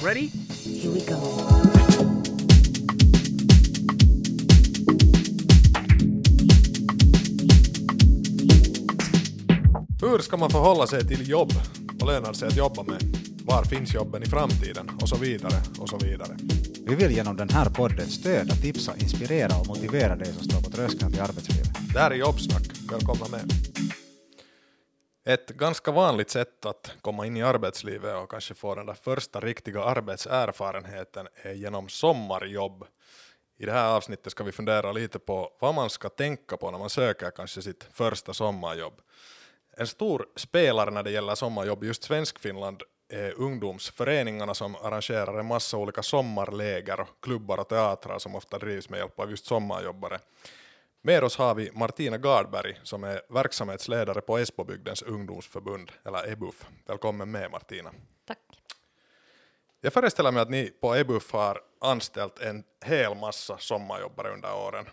Ready? Here we go. Hur ska man förhålla sig till jobb? Vad lönar sig att jobba med? Var finns jobben i framtiden? Och så vidare, och så vidare. Vi vill genom den här podden stödja, tipsa, inspirera och motivera dig som står på tröskeln till arbetslivet. Det här är Jobbsnack. Välkomna med. Ett ganska vanligt sätt att komma in i arbetslivet och kanske få den där första riktiga arbetserfarenheten är genom sommarjobb. I det här avsnittet ska vi fundera lite på vad man ska tänka på när man söker kanske sitt första sommarjobb. En stor spelare när det gäller sommarjobb i just Svenskfinland är ungdomsföreningarna som arrangerar en massa olika sommarläger och klubbar och teatrar som ofta drivs med hjälp av just sommarjobbare. Med oss har vi Martina Gardberg som är verksamhetsledare på Esbobygdens ungdomsförbund, eller EBUF. Välkommen med Martina. Tack. Jag föreställer mig att ni på EBUF har anställt en hel massa sommarjobbare under åren.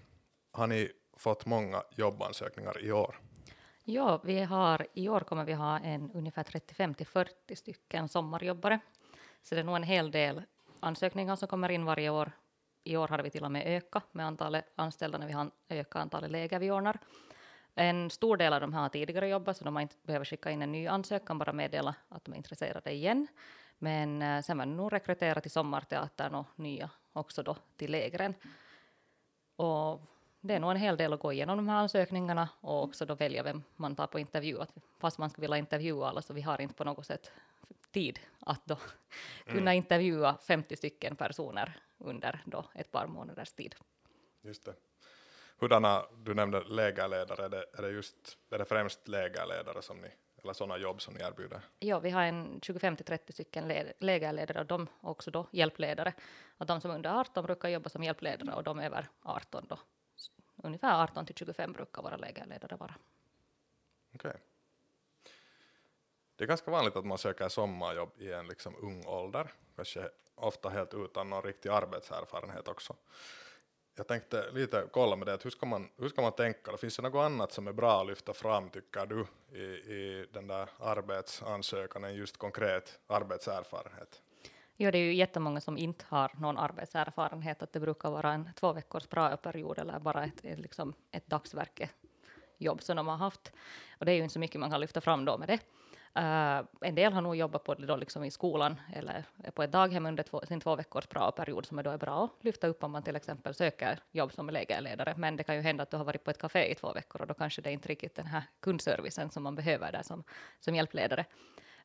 Har ni fått många jobbansökningar i år? Ja, vi har, i år kommer vi ha en ungefär 35 till 40 stycken sommarjobbare. Så det är nog en hel del ansökningar som kommer in varje år. I år har vi till och med ökat med antalet anställda när vi har ökat antalet läger vi ordnar. En stor del av dem har tidigare jobbat så de har inte behövt skicka in en ny ansökan, bara meddela att de är intresserade igen. Men eh, sen var det nog rekrytera till Sommarteatern och nya också då till lägren. Och det är nog en hel del att gå igenom de här ansökningarna och också då välja vem man tar på intervju. Att fast man skulle vilja intervjua alla så vi har inte på något sätt tid att då kunna intervjua 50 stycken personer under då ett par månaders tid. Just det. Hurdana, du nämnde lägerledare, är det, är det, just, är det främst lägerledare som ni, eller sådana jobb som ni erbjuder? Ja, vi har en 25 till 30 stycken led- lägerledare och de också då hjälpledare. Och de som är under 18 brukar jobba som hjälpledare och de över 18 då. Ungefär 18 till 25 brukar vara lägerledare vara. Okej. Det är ganska vanligt att man söker sommarjobb i en liksom ung ålder, kanske ofta helt utan någon riktig arbetserfarenhet också. Jag tänkte lite kolla med det, att hur ska man, hur ska man tänka? Det finns det något annat som är bra att lyfta fram, tycker du, i, i den där arbetsansökan än just konkret arbetserfarenhet? Ja, det är ju jättemånga som inte har någon arbetserfarenhet, att det brukar vara en två veckors prao-period eller bara ett, ett, liksom ett dagsverkejobb som de har haft. Och det är ju inte så mycket man kan lyfta fram då med det. Uh, en del har nog jobbat på det då liksom i skolan eller på ett daghem under två, sin två veckors prao-period som är då är bra att lyfta upp om man till exempel söker jobb som lägerledare. Men det kan ju hända att du har varit på ett café i två veckor och då kanske det är inte riktigt den här kundservicen som man behöver där som, som hjälpledare.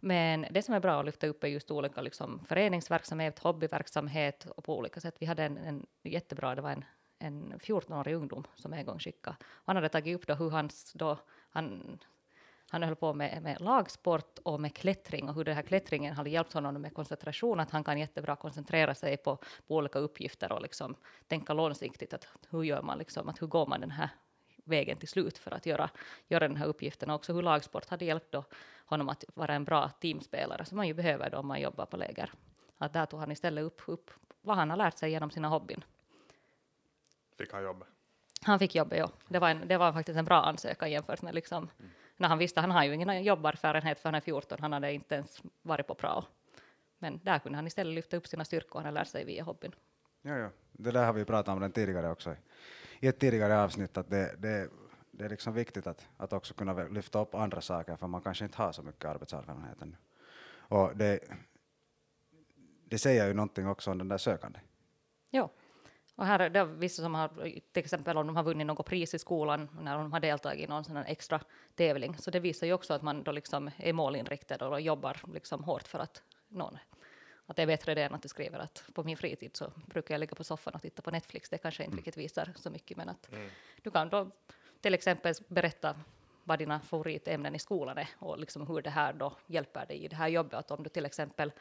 Men det som är bra att lyfta upp är just olika liksom, föreningsverksamhet, hobbyverksamhet och på olika sätt. Vi hade en, en jättebra, det var en, en 14-årig ungdom som en gång skickade. Han hade tagit upp då hur hans, då, han, han höll på med, med lagsport och med klättring och hur den här klättringen hade hjälpt honom med koncentration, att han kan jättebra koncentrera sig på, på olika uppgifter och liksom tänka långsiktigt, att hur gör man liksom, att hur går man den här vägen till slut för att göra, göra den här uppgiften och också hur lagsport hade hjälpt då honom att vara en bra teamspelare som man ju behöver då om man jobbar på läger. Att där tog han istället upp, upp vad han har lärt sig genom sina hobbyn. Fick han jobbet? Han fick jobbet, ja. Det var, en, det var faktiskt en bra ansökan jämfört med liksom, mm. När han visste, han har ju ingen jobbarfärenhet för han är 14, han hade inte ens varit på prao. Men där kunde han istället lyfta upp sina styrkor han lärt sig via hobbyn. Ja, ja. Det där har vi pratat om den tidigare också, i ett tidigare avsnitt, att det, det, det är liksom viktigt att, att också kunna lyfta upp andra saker, för man kanske inte har så mycket arbetserfarenhet ännu. Och det, det säger ju någonting också om den där sökande. Ja. Och här är det vissa som har, till exempel om de har vunnit något pris i skolan, när de har deltagit i någon sån extra tävling, så det visar ju också att man då liksom är målinriktad och jobbar liksom hårt för att någon att det är bättre det än att du skriver att på min fritid så brukar jag ligga på soffan och titta på Netflix. Det kanske inte riktigt visar så mycket, men att mm. du kan då till exempel berätta vad dina favoritämnen i skolan är och liksom hur det här då hjälper dig i det här jobbet. Att om du till exempel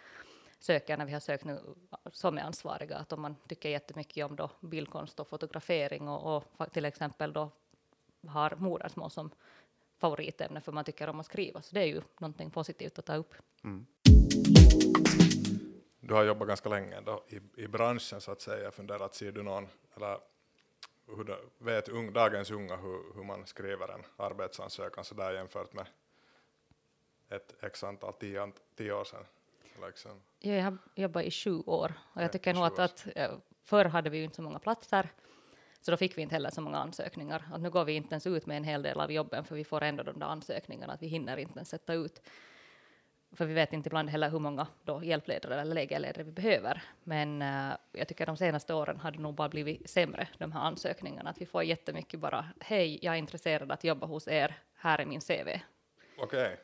söker, när vi har sökt nu som är ansvariga, att om man tycker jättemycket om då bildkonst och fotografering och, och till exempel då har modersmål som favoritämne för man tycker om att skriva, så det är ju någonting positivt att ta upp. Mm du har jobbat ganska länge då, i, i branschen så att säga, funderat, ser du någon, eller hur det, vet ung, dagens unga hur, hur man skriver en arbetsansökan så där jämfört med ett x antal tio, tio år sedan? Liksom. Ja, jag har jobbat i sju år och jag tycker nog att, att eh, förr hade vi ju inte så många platser så då fick vi inte heller så många ansökningar. Att nu går vi inte ens ut med en hel del av jobben för vi får ändå de där ansökningarna att vi hinner inte ens sätta ut. För vi vet inte ibland heller hur många då hjälpledare eller lägerledare vi behöver. Men eh, jag tycker de senaste åren har det nog bara blivit sämre, de här ansökningarna. Att vi får jättemycket bara, hej, jag är intresserad att jobba hos er, här är min CV. Okej.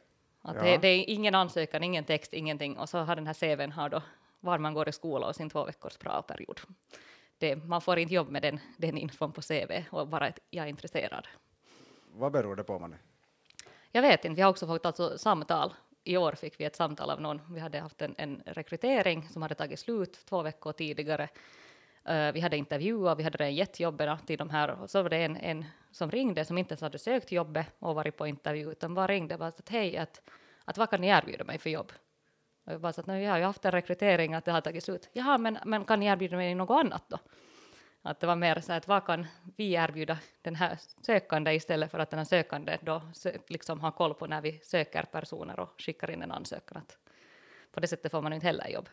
Att Ja. det, det är ingen ansökan, ingen text, ingenting. Och så har den här CVn har då var man går i skola och sin två veckors praoperiod. Det, man får inte jobb med den, den infon på CV och bara att jag är intresserad. Vad beror det på man? Jag vet inte, vi har också fått alltså samtal. I år fick vi ett samtal av någon. Vi hade haft en, en rekrytering som hade tagit slut två veckor tidigare. Uh, vi hade intervjuat, vi hade redan gett jobben till de här. Och så var det en, en som ringde som inte ens hade sökt jobbet och varit på intervju, utan bara ringde och bara att hej, att, att vad kan ni erbjuda mig för jobb? Och jag bara så att jag vi har ju haft en rekrytering att det har tagit slut. Jaha, men, men kan ni erbjuda mig något annat då? Att det var mer så att vad kan vi erbjuda den här sökande istället för att den här sökande då sö- liksom har koll på när vi söker personer och skickar in en ansökan. Att på det sättet får man inte heller jobb.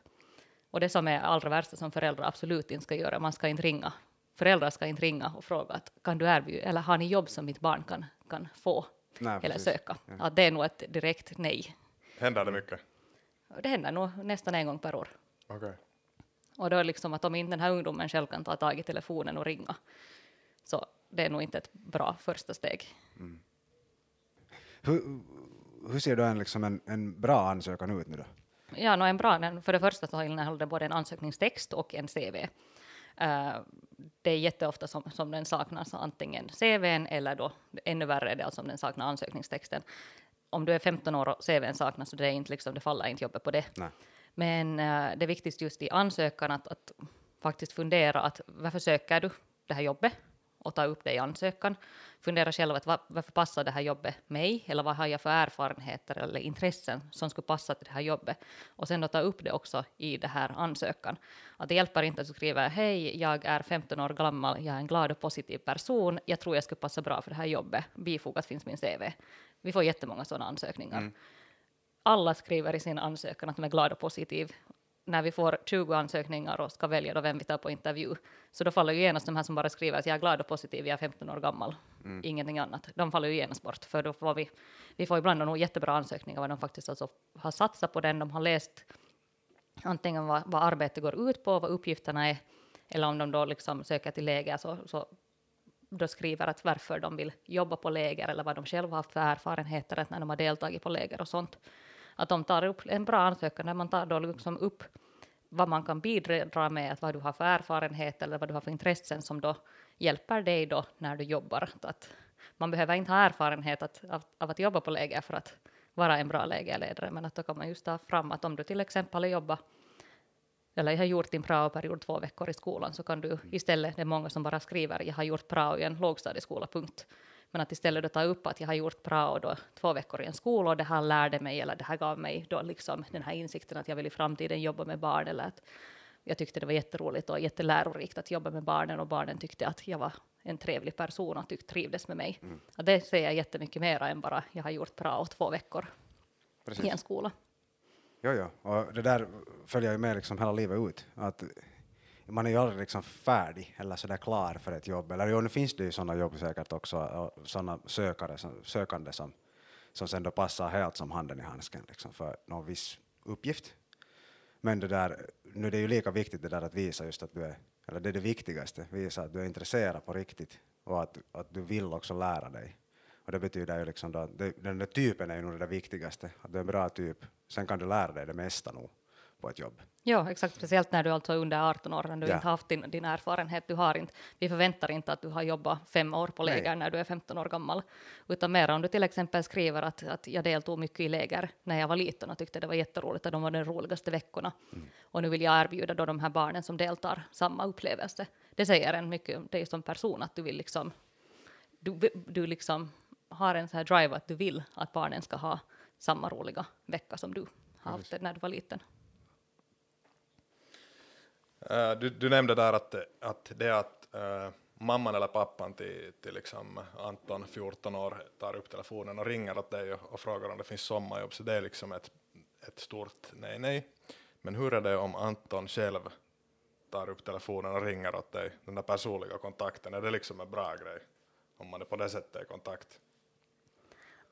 Och det som är allra värsta som föräldrar absolut inte ska göra, man ska inte ringa. Föräldrar ska inte ringa och fråga att kan du erbjuda, eller har ni jobb som mitt barn kan, kan få Nej, eller precis. söka? Att det är nog ett direkt nej. Händer det mycket? Det händer nog nästan en gång per år. Okej. Och då är liksom att om inte den här ungdomen själv kan ta tag i telefonen och ringa, så det är nog inte ett bra första steg. Hur, hur ser då en, liksom en, en bra ansökan ut nu då? Ja, no, en bra, den, för det första så innehåller den både en ansökningstext och en CV. Eh, det är jätteofta som, som den saknas antingen CVn eller då ännu värre är det alltså om den saknar ansökningstexten. Om du är 15 år och CVn saknas så det, är inte liksom, det faller inte jobbet på det. Nej. Men eh, det är viktigt just i ansökan att, att faktiskt fundera att varför söker du det här jobbet och ta upp det i ansökan. Fundera själv att va- varför passar det här jobbet mig eller vad har jag för erfarenheter eller intressen som skulle passa till det här jobbet och sen då ta upp det också i det här ansökan. Att det hjälper inte att du skriver hej, jag är 15 år gammal, jag är en glad och positiv person, jag tror jag skulle passa bra för det här jobbet, bifogat finns min CV. Vi får jättemånga sådana ansökningar alla skriver i sin ansökan att de är glada och positiv. När vi får 20 ansökningar och ska välja då vem vi tar på intervju, så då faller ju genast de här som bara skriver att jag är glad och positiv, jag är 15 år gammal, ingenting annat. De faller ju genast bort, för då får vi, vi får ibland nog jättebra ansökningar, vad de faktiskt alltså har satsat på den, de har läst antingen vad, vad arbetet går ut på, vad uppgifterna är, eller om de då liksom söker till läger, så, så då skriver att varför de vill jobba på läger eller vad de själva har haft för erfarenheter att när de har deltagit på läger och sånt. Att de tar upp en bra ansökan där man tar då liksom upp vad man kan bidra med, att vad du har för erfarenhet eller vad du har för intressen som då hjälper dig då när du jobbar. Att, man behöver inte ha erfarenhet att, av, av att jobba på läger för att vara en bra lägerledare, men att då kan man just ta fram att om du till exempel har jobbat eller jag har gjort din praoperiod två veckor i skolan, så kan du istället, det är många som bara skriver jag har gjort prao i en lågstadieskola, punkt. Men att istället då ta upp att jag har gjort prao då två veckor i en skola och det här lärde mig, eller det här gav mig då liksom den här insikten att jag vill i framtiden jobba med barn, eller att jag tyckte det var jätteroligt och jättelärorikt att jobba med barnen och barnen tyckte att jag var en trevlig person och tyckte trivdes med mig. Att det säger jag jättemycket mera än bara jag har gjort prao två veckor Precis. i en skola. Jo, jo. Och det där följer ju med liksom hela livet ut. Att man är ju aldrig liksom färdig eller sådär klar för ett jobb. Eller jo, nu finns det ju sådana jobb säkert också, sådana sökare, sökande som, som sen då passar helt som handen i handsken liksom för någon viss uppgift. Men det där, nu är det ju lika viktigt det där att visa just att du är, eller det är det viktigaste, visa att du är intresserad på riktigt och att, att du vill också lära dig. Och det betyder ju liksom då, att det, den där typen är ju nog det där viktigaste, att du är en bra typ. Sen kan du lära dig det mesta nog på ett jobb. Ja, exakt. Speciellt när du alltså är under 18 år, när du Ja. inte har haft din, din erfarenhet. Du har inte, vi förväntar inte att du har jobbat fem år på Nej. läger när du är 15 år gammal. Utan mer om du till exempel skriver att, att jag deltog mycket i läger när jag var liten och tyckte det var jätteroligt och de var de roligaste veckorna. Och nu vill jag erbjuda då de här barnen som deltar samma upplevelse. Det säger en mycket om dig som person, att du vill liksom, du, du liksom har en så här drive att du vill att barnen ska ha samma roliga vecka som du har haft när du var liten. Eh, du, du nämnde där att, att det att eh, mamman eller pappan till, till liksom Anton, 14 år, tar upp telefonen och ringer åt dig och, och frågar om det finns sommarjobb, så det är liksom ett, ett stort nej nej. Men hur är det om Anton själv tar upp telefonen och ringer åt dig, den där personliga kontakten, är det liksom en bra grej? Om man är på det sättet i kontakt?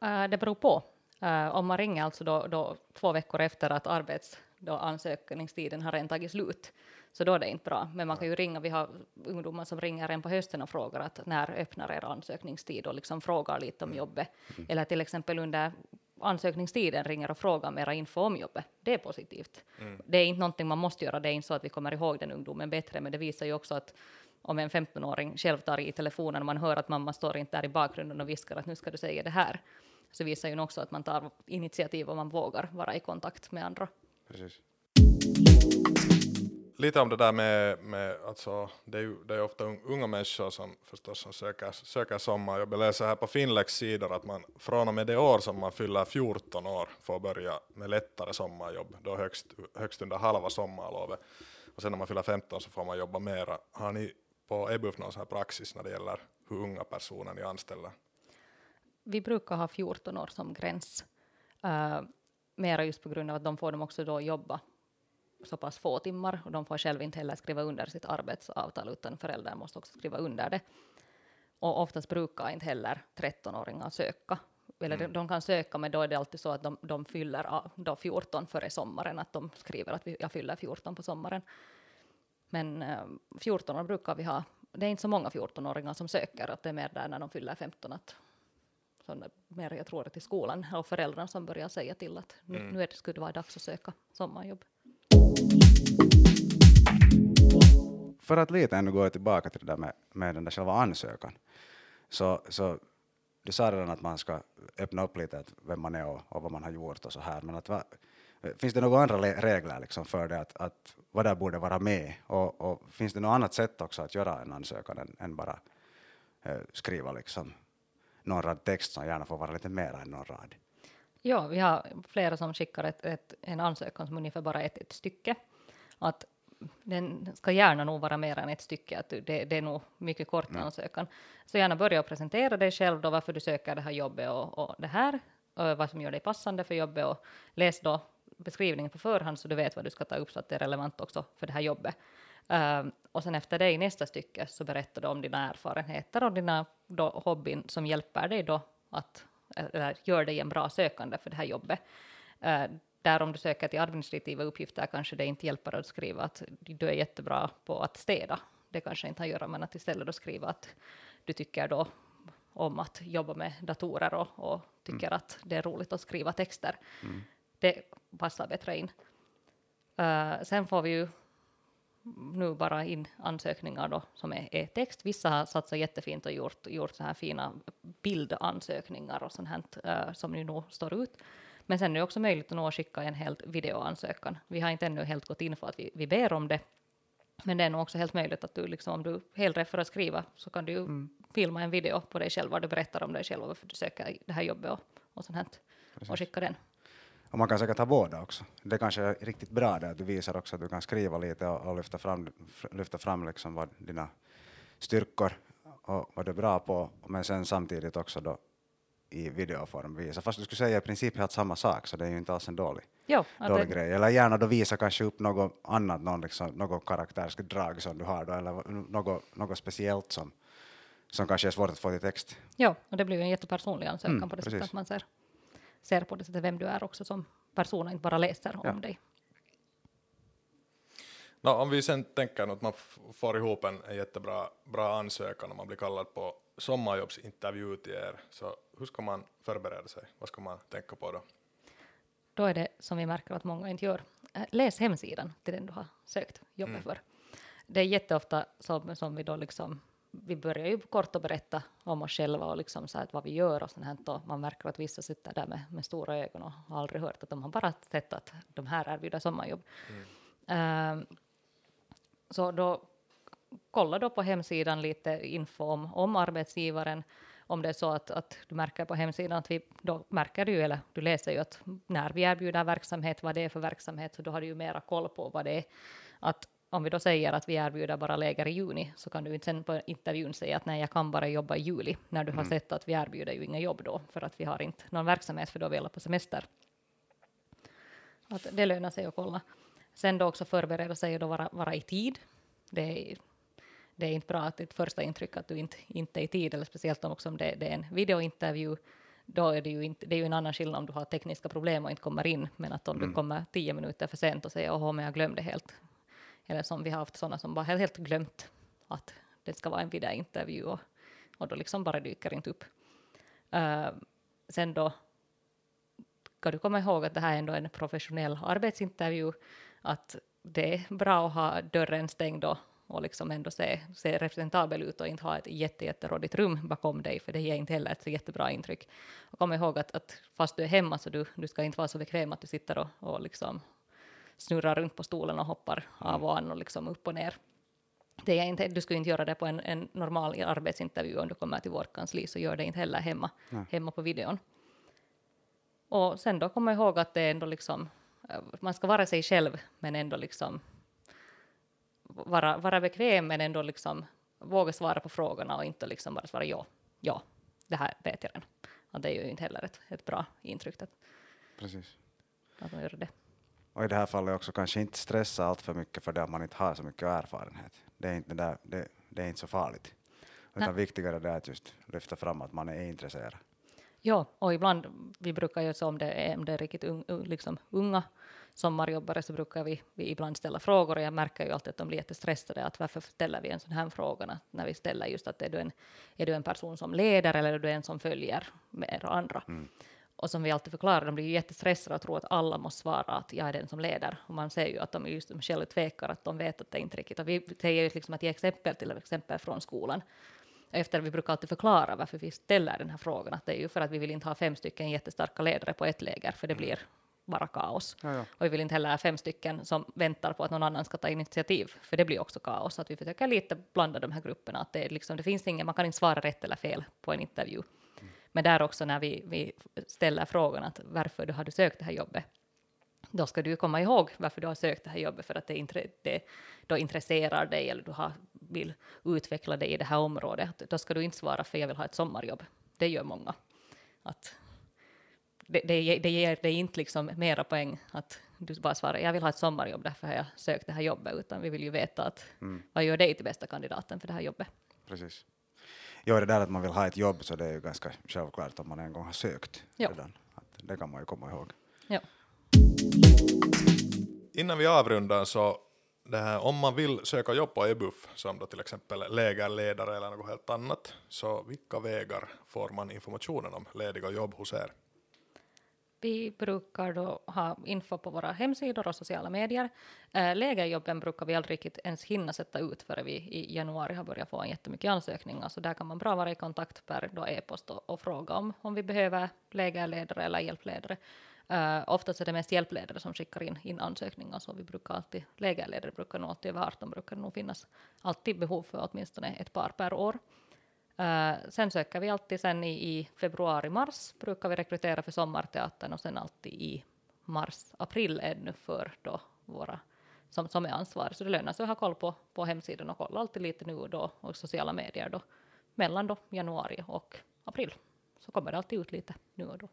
Eh, det beror på. Eh, om man ringer alltså då, då två veckor efter att arbets, då ansökningstiden har redan tagit slut, så då är det inte bra. Men man kan ju ringa, vi har ungdomar som ringer en på hösten och frågar att när öppnar er ansökningstid och liksom frågar lite om jobbet. Eller till exempel under ansökningstiden ringer och frågar mera info om jobbet. Det är positivt. Det är inte någonting man måste göra, det är inte så att vi kommer ihåg den ungdomen bättre, men det visar ju också att om en 15-åring själv tar i telefonen och man hör att mamma står inte där i bakgrunden och viskar att nu ska du säga det här, så visar ju också att man tar initiativ och man vågar vara i kontakt med andra. Precis. Lite om det där med, med alltså, det är ju det är ofta unga människor som förstås som söker, söker sommarjobb. Jag läser här på Finlex sidor att man från och med det år som man fyller 14 år får börja med lättare sommarjobb, då högst, högst under halva sommarlovet. Och sen när man fyller 15 så får man jobba mera. Har ni på EBUF någon sån här praxis när det gäller hur unga personer ni anställer? Vi brukar ha 14 år som gräns, uh, mera just på grund av att de får de också då jobba så pass få timmar och de får själv inte heller skriva under sitt arbetsavtal utan föräldrar måste också skriva under det. Och oftast brukar inte heller 13-åringar söka. Eller de, de kan söka men då är det alltid så att de, de fyller då 14 före sommaren, att de skriver att vi, jag fyller 14 på sommaren. Men eh, 14 år brukar vi ha, det är inte så många 14-åringar som söker, att det är mer där när de fyller 15 att mer jag tror det till skolan och föräldrarna som börjar säga till att nu, nu är det, skulle det vara dags att söka sommarjobb. För att lite ännu gå tillbaka till det där med, med den där själva ansökan, så, så du sa redan att man ska öppna upp lite att vem man är och, och vad man har gjort och så här, men att va, finns det några andra regler liksom för det, att, att vad där borde vara med, och, och finns det något annat sätt också att göra en ansökan än, än bara eh, skriva liksom någon rad text som gärna får vara lite mer än någon rad? Ja, vi har flera som skickar ett, ett, en ansökan som ungefär bara är ett, ett stycke. Att den ska gärna nog vara mer än ett stycke, att det, det är nog mycket kort ansökan. Så gärna börja och presentera dig själv då, varför du söker det här jobbet och, och det här, och vad som gör dig passande för jobbet och läs då beskrivningen på förhand så du vet vad du ska ta upp så att det är relevant också för det här jobbet. Ehm, och sen efter det i nästa stycke så berättar du om dina erfarenheter och dina då, hobbyn som hjälper dig då att eller gör dig en bra sökande för det här jobbet. Eh, där om du söker till administrativa uppgifter kanske det inte hjälper att skriva att du är jättebra på att städa. Det kanske inte har att göra med att istället då skriva att du tycker då om att jobba med datorer och, och tycker att det är roligt att skriva texter. Det passar bättre in. Eh, sen får vi ju nu bara in ansökningar då som är, är text. Vissa har satsat jättefint och gjort, gjort så här fina bildansökningar och sånt här, eh, som ju nog står ut. Men sen är det också möjligt att nå skicka en helt videoansökan. Vi har inte ännu helt gått in för att vi, vi ber om det. Men det är nog också helt möjligt att du, liksom, om du hellre för att skriva, så kan du ju filma en video på dig själv, där du berättar om dig själv och varför du söker det här jobbet och, och sånt här. Och skicka den. Och man kan säkert ha båda också. Det kanske är riktigt bra det att du visar också att du kan skriva lite och, och lyfta fram, lyfta fram liksom vad dina styrkor och vad du är bra på, men sen samtidigt också då i videoform visa. Fast du skulle säga i princip helt samma sak, så det är ju inte alls en dålig, Jo, dålig det, grej. Eller gärna då visa kanske upp något annat, någon liksom, något karaktärisk drag som du har då, eller något, något speciellt som, som kanske är svårt att få till text. jo, och det blir ju en jättepersonlig ansökan Mm, på det precis. sättet att man ser, ser på det sättet vem du är också som person och inte bara läser Ja. om dig. Nå, om vi sen tänker att man får ihop en, en jättebra bra ansökan och man blir kallad på sommarjobbsintervju till er, så hur ska man förbereda sig? Vad ska man tänka på då? Då är det som vi märker att många inte gör. eh, Läs hemsidan till den du har sökt jobbet Mm. för. Det är jätteofta som, som vi då liksom, vi börjar ju kort att berätta om oss själva och liksom så här att vad vi gör och sånt här. Och man märker att vissa sitter där med, med stora ögon och har aldrig hört att de har bara sett att de här erbjuder sommarjobb. Ehm, så då kolla då på hemsidan lite info om, om arbetsgivaren. Om det är så att, att du märker på hemsidan att vi, då märker du ju, eller du läser ju att när vi erbjuder verksamhet, vad det är för verksamhet, så då har du ju mera koll på vad det är. Att om vi då säger att vi erbjuder bara läger i juni, så kan du inte sen på intervjun säga att nej, jag kan bara jobba i juli, när du har sett att vi erbjuder ju inga jobb då, för att vi har inte någon verksamhet, för då är vi alla på semester. att det lönar sig att kolla. Sen då också förbereda sig och då vara, vara i tid. Det är, det är inte bra att ditt första intryck att du inte, inte är i tid, eller speciellt om, också om det, det är en videointervju. Då är det, ju inte, det är ju en annan skillnad om du har tekniska problem och inte kommer in, men att om du kommer tio minuter för sent och säger åh, men jag glömde helt. Eller som vi har haft sådana som bara helt, helt glömt att det ska vara en videointervju och, och då liksom bara dyker inte upp. Uh, sen då ska du komma ihåg att det här är ändå en professionell arbetsintervju, att det är bra att ha dörren stängd och, och liksom ändå se, se representabel ut och inte ha ett jätte, jätterådigt rum bakom dig, för det ger inte heller ett så jättebra intryck. Och kom ihåg att, att fast du är hemma så du, du ska inte vara så bekväm att du sitter och, och liksom snurrar runt på stolen och hoppar av och an och liksom upp och ner. Det är inte, du skulle inte göra det på en, en normal arbetsintervju om du kommer till vårt kansli, så gör det inte heller hemma, hemma på videon. Och sen då komma ihåg att det är ändå liksom, man ska vara sig själv, men ändå liksom vara, vara bekväm, men ändå liksom våga svara på frågorna och inte liksom bara svara ja, ja, det här vet jag redan. Och det är ju inte heller ett, ett bra intryck att, Precis. att man gör det. Och i det här fallet också kanske inte stressa allt för mycket för det att man inte har så mycket erfarenhet. Det är inte, det där, det, det är inte så farligt. Utan Nej. viktigare det är att just lyfta fram att man är intresserad. Ja, och ibland, vi brukar ju så om det är, om det är riktigt un- liksom unga sommarjobbare så brukar vi, vi ibland ställa frågor och jag märker ju alltid att de blir jättestressade att varför ställer vi en sån här fråga när vi ställer just att är du en, är du en person som leder eller är du en som följer med er andra? Och som vi alltid förklarar, de blir ju jättestressade och tror att alla måste svara att jag är den som leder. Och man ser ju att de just de själva tvekar, att de vet att det inte är riktigt. Och vi säger ju liksom att ge exempel till exempel från skolan. Efter vi brukar alltid förklara varför vi ställer den här frågan, att det är ju för att vi vill inte ha fem stycken jättestarka ledare på ett läger, för det blir bara kaos. Ja, ja. Och vi vill inte heller ha fem stycken som väntar på att någon annan ska ta initiativ, för det blir också kaos. Så att vi försöker lite blanda de här grupperna, att det, liksom, det finns ingen, man kan inte svara rätt eller fel på en intervju. Men där också när vi, vi ställer frågan att varför du har du sökt det här jobbet, då ska du komma ihåg varför du har sökt det här jobbet, för att det, intre, det då intresserar dig eller du har, vill utveckla dig i det här området. Då ska du inte svara för jag vill ha ett sommarjobb. Det gör många. Att det, det, det ger dig inte liksom mera poäng att du bara svarar jag vill ha ett sommarjobb, därför har jag sökt det här jobbet, utan vi vill ju veta att vad gör dig till bästa kandidaten för det här jobbet. Precis. Jo, det där att man vill ha ett jobb så det är ju ganska självklart om man en gång har sökt Ja. redan. Att det kan man ju komma ihåg. Ja. Innan vi avrundar så det här, om man vill söka jobb på EBUF som då till exempel lägerledare eller något helt annat så vilka vägar får man informationen om lediga jobb hos er? Vi brukar då ha info på våra hemsidor och sociala medier. Eh, lägerjobben brukar vi aldrig riktigt ens hinna sätta ut före vi i januari har börjat få en jättemycket ansökningar, så där kan man bra vara i kontakt per e-post och, och fråga om, om vi behöver lägerledare eller hjälpledare. Uh, oftast är det mest hjälpledare som skickar in, in ansökningar, så vi brukar alltid, lägerledare brukar nog alltid vara 18 brukar det nog finnas alltid behov för åtminstone ett par per år. Eh, sen söker vi alltid sen i, i februari-mars brukar vi rekrytera för sommarteatern och sen alltid i mars-april ännu för då våra som, som är ansvariga. Så det lönar sig att ha koll på, på hemsidan och kolla alltid lite nu och då och sociala medier då mellan då januari och april. Så kommer det alltid ut lite nu och då.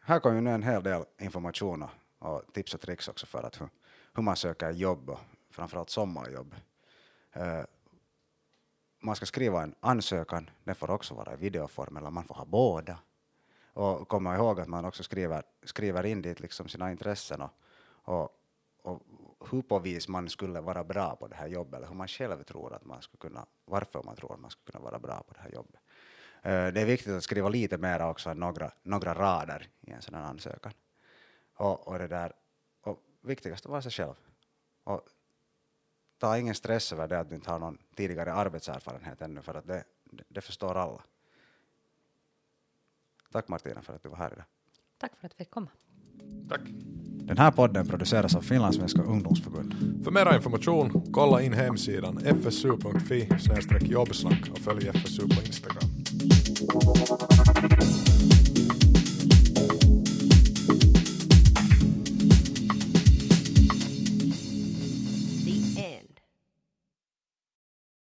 Här kom ju nu en hel del information och, tips och tricks också för att hur, hur man söker jobb och framförallt sommarjobb. Uh, man ska skriva en ansökan, den får också vara i videoform eller man får ha båda. Och komma ihåg att man också skriver, skriver in dit liksom sina intressen och, och, och hur på vis man skulle vara bra på det här jobbet eller hur man själv tror att man skulle kunna, varför man tror att man skulle kunna vara bra på det här jobbet. Eh, det är viktigt att skriva lite mer också än några, några rader i en sådan här ansökan. Och, och det där, och viktigast att vara sig själv. Och ta ingen stress över det att du inte har någon tidigare arbetserfarenhet ännu, för att det, det, det förstår alla. Tack Martina för att du var här idag. Tack för att vi fick komma. Tack! Den här podden produceras av Finlandssvenska ungdomsförbund. För mer information, kolla in hemsidan fsu.fi jobbsnack och följ FSU på Instagram.